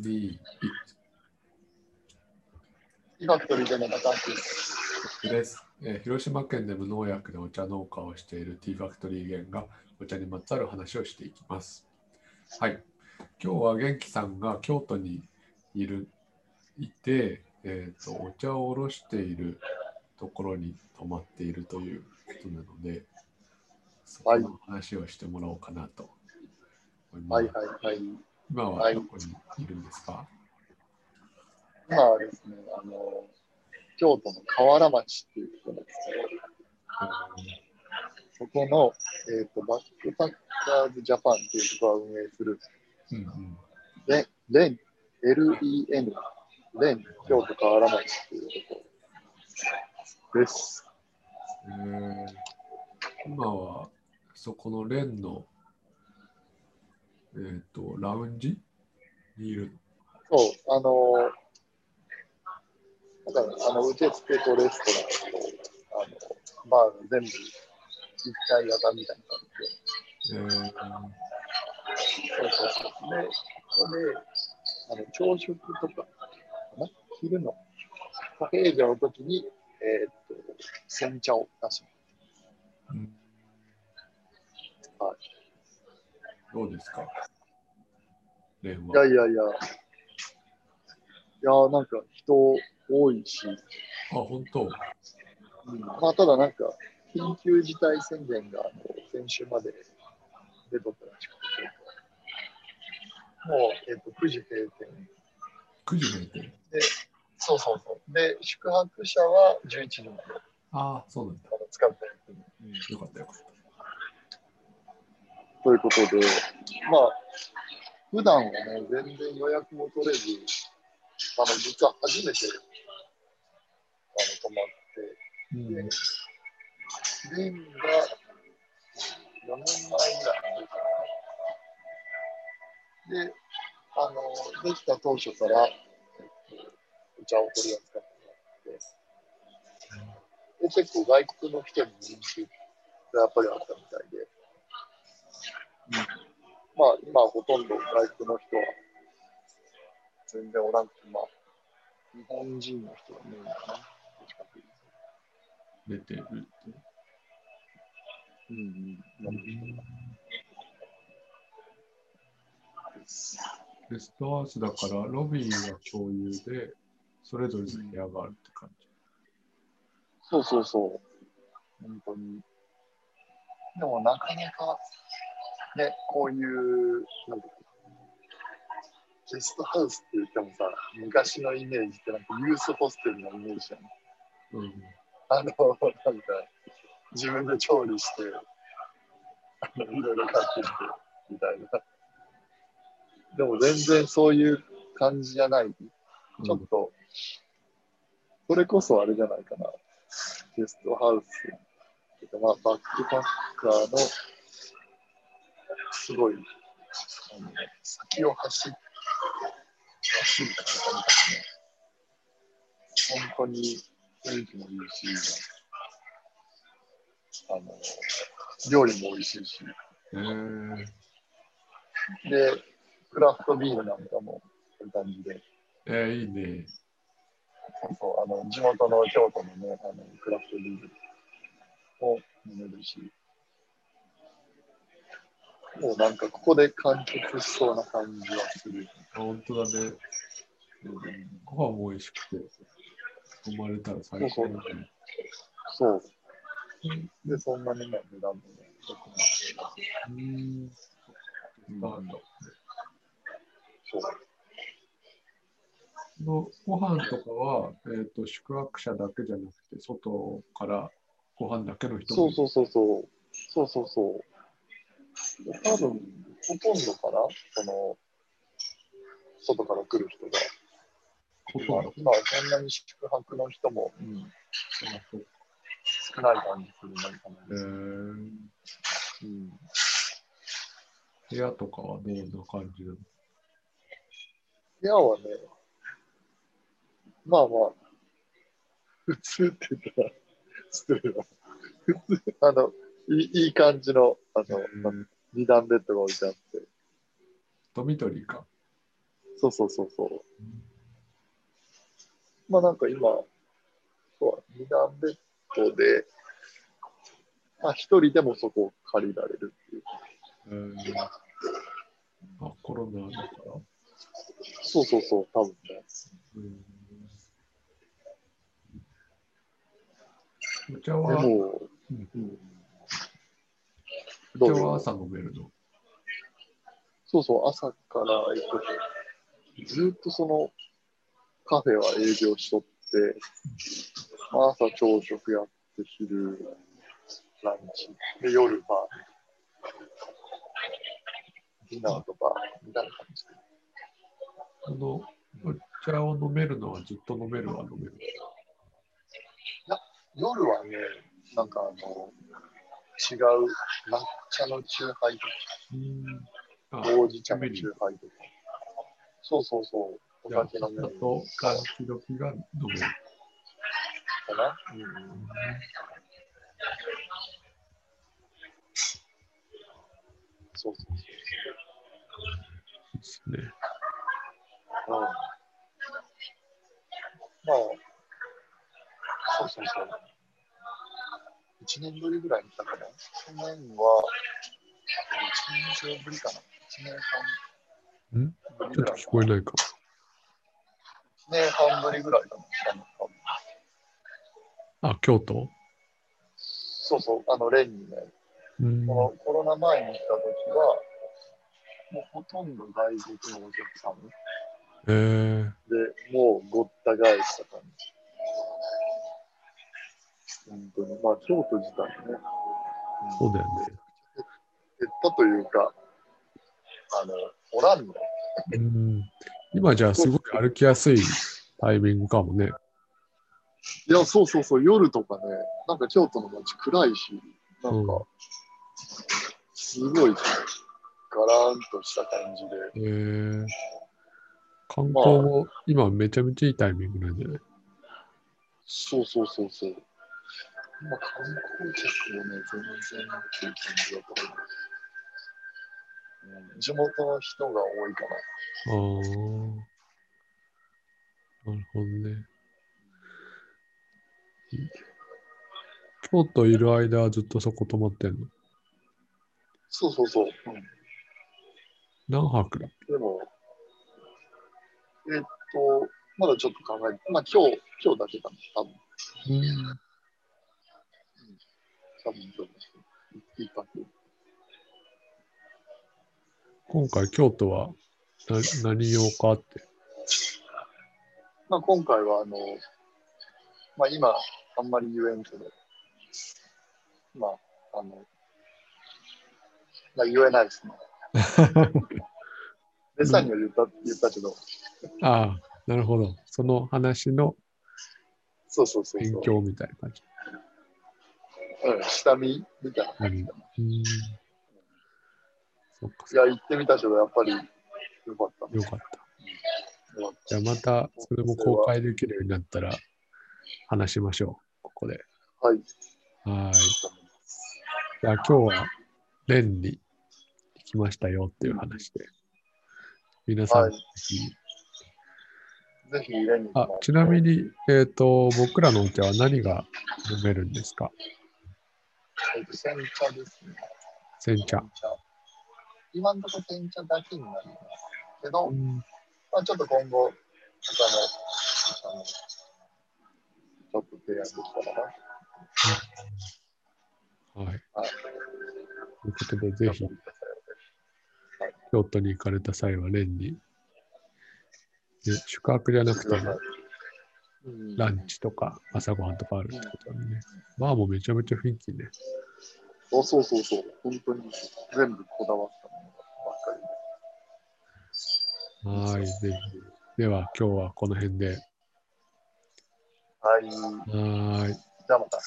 2、1ティファクトリーです。です、えー広島県で無農薬でお茶農家をしているティーファクトリーゲンがお茶にまつわる話をしていきます。はい。今日は元気さんが京都にいるいて、えーと、お茶を卸しているところに泊まっているということなので、そこの話をしてもらおうかなと思います。はいはいはい。今はどこにいるんですか、今はですね、あの、京都の河原町っていうところですけど、そこの、えっ、と、バックパッカーズジャパンっていうところを運営する、うんうん。レレン、L-E-N、レン、京都河原町っていうところです。えー。今はそこのレンの、えー、とラウンジ？にいる。そう、あの、なんかあの受付とレストランと、あの、バーが全部一体型みたいな感じで、えーそうそうそう。で、ここで、あの朝食とかかな、昼のカフェ営業の時に、えーっと、煎茶を出しうんどうですか？いやは。いやいや、いや、なんか人多いし、あ、本当？うんまあ、ただなんか、緊急事態宣言が先週まで出とったらしくて、もう、えーっと9時閉店。9時閉店。そうそうそう。で、宿泊者は11時までああ、そうなんだ。使ってやってる。よかったよかった。ということで、まあ、普段はね、全然予約も取れず、あの、実は初めて、あの、泊まって、で、レンが4年前ぐらいに出たかなで、あの、できた当初から、お茶を取り扱ってもらって、で、結構外国の人に人気がやっぱりあったみたいで、まあ、今はほとんど外国の人は全然おらんくて、まあ、日本人の人がメインかな。出てるって。うんうん。ゲストハウスだから、ロビーが共有で、それぞれの部屋があるって感じ。そうそうそう。本当に。でもなかなか、ね、こういう、なんだゲストハウスって言ってもさ、昔のイメージってなんかユースホステルのイメージじゃん。うん。あの、なんか、自分で調理して、いろいろ買ってきて、みたいな。でも全然そういう感じじゃない。ちょっと、それこそあれじゃないかな。ゲストハウス。てかまあ、バックパッカーの、すごい、先を走っ走る方みたいな。本当に雰囲気もいいし、あの、料理も美味しいし、えー、で、クラフトビールなんかも、そういう感じで、えー、いいね。そうそう、あの、地元の京都のね、あの、クラフトビールを飲めるし、もうなんかここで完結しそうな感じはする。あ本当だね。うんご飯も美味しくて、泊まれたら最高だね。そう。で、そんなにね、値段もね、うん。なんだ。そう。のご飯とかは、えー、と宿泊者だけじゃなくて、外からご飯だけの人もそうそうそうそう。そうそうそう。多分、ほとんどかな？その、外から来る人が。ほとんど。今はそんなに宿泊の人も、うん、少ない感じするなんかなえー、うん。部屋とかはどんな感じなの？部屋はね、まあまあ、普通って言ったら失礼だ。普通、あの、いい感じの、あの、えー二段ベッドが置いてあって、ドミトリーか。そうそうそうそう。まあなんか今、そう二段ベッドで、まあ一人でもそこを借りられるっていう。えーあ、コロナだから？そうそうそう、多分ね。うんお茶では、も、うんうん、おどうぞ茶は朝飲めるの？そうそう、朝から、えっと、ずっとそのカフェは営業しとって、まあ、朝朝食やって、昼ランチ、で、夜バー、ディナーとか、みたいな感じで。あの、お茶を飲めるのはずっと飲めるは飲める。夜はね、なんかあの、違う抹茶のチューハイとか、ほうじ茶のチューハイとか。そうそうそう、お酒飲めるだと、ランチ時が飲める。かな。うんそうそうですね。そう。うん。まあ、そうそうそう。1年ぶりぐらいに来たかな？去年は、1年以上ぶりかな。1年半んぶりちょっと聞こえないか1年半ぶりぐらいかな。あ、京都？そうそう、あの、レンにね、うん。このコロナ前に来た時は、もうほとんど外国のお客さんえー、で、もうごった返した感じ。本当に。まあ、京都自体ね、そうだよね。減ったというか、あの、おらんの。うん。今じゃあすごい歩きやすいタイミングかもね。いや、そうそうそう、夜とかね、なんか京都の街暗いし、なんか、うんすごい、ガラーンとした感じで、えー、観光も今めちゃめちゃいいタイミングなんじゃない？そうそうそうそう。まあ、観光客もね、全然っていう感じだと思う。うん、地元の人が多いかああ。なるほどね。京都いる間はずっとそこ泊まってんの？そうそうそう。うん、何泊だ？でも、えっと、まだちょっと考えて、まあ今日、今日だけかな、多分。うん。多分そうですね。一泊。今回京都はな何用かって。まあ今回は、あの、まあ今、あんまり言えんけど、まあ、あの、まあ言えないですね。デさんには言った、言ったけど、ああ、なるほど。その話のそうそうそう勉そう。強みたいな感じ。うん、下見みたいな感じだ。うん。そっかいや、行ってみたけど、やっぱりよかったね。よかった。じゃあまたそれも公開できるようになったら話しましょう。ここで。たはい。はい。じゃあ今日はレンに行きましたよっていう話で。皆さん、はいぜひぜひ、レンにあ、ちなみに、えっ、と、僕らのお茶は何が飲めるんですか？えっと、煎茶ですね。煎茶。今のところ煎茶だけになりますけど、うんまあ、ちょっと今後、他の、あの、ちょっと提案できたらな。はい。はいということで、ぜひ、京都に行かれた際は、レンに、で宿泊じゃなくてランチとか朝ごはんとかあるってことだね。バーもめちゃめちゃ雰囲気いいね。そうそうそうそう、本当に全部こだわったものばっかりで。はい、ぜひ。では、今日はこの辺で。はい。はーい。じゃあまた。はい。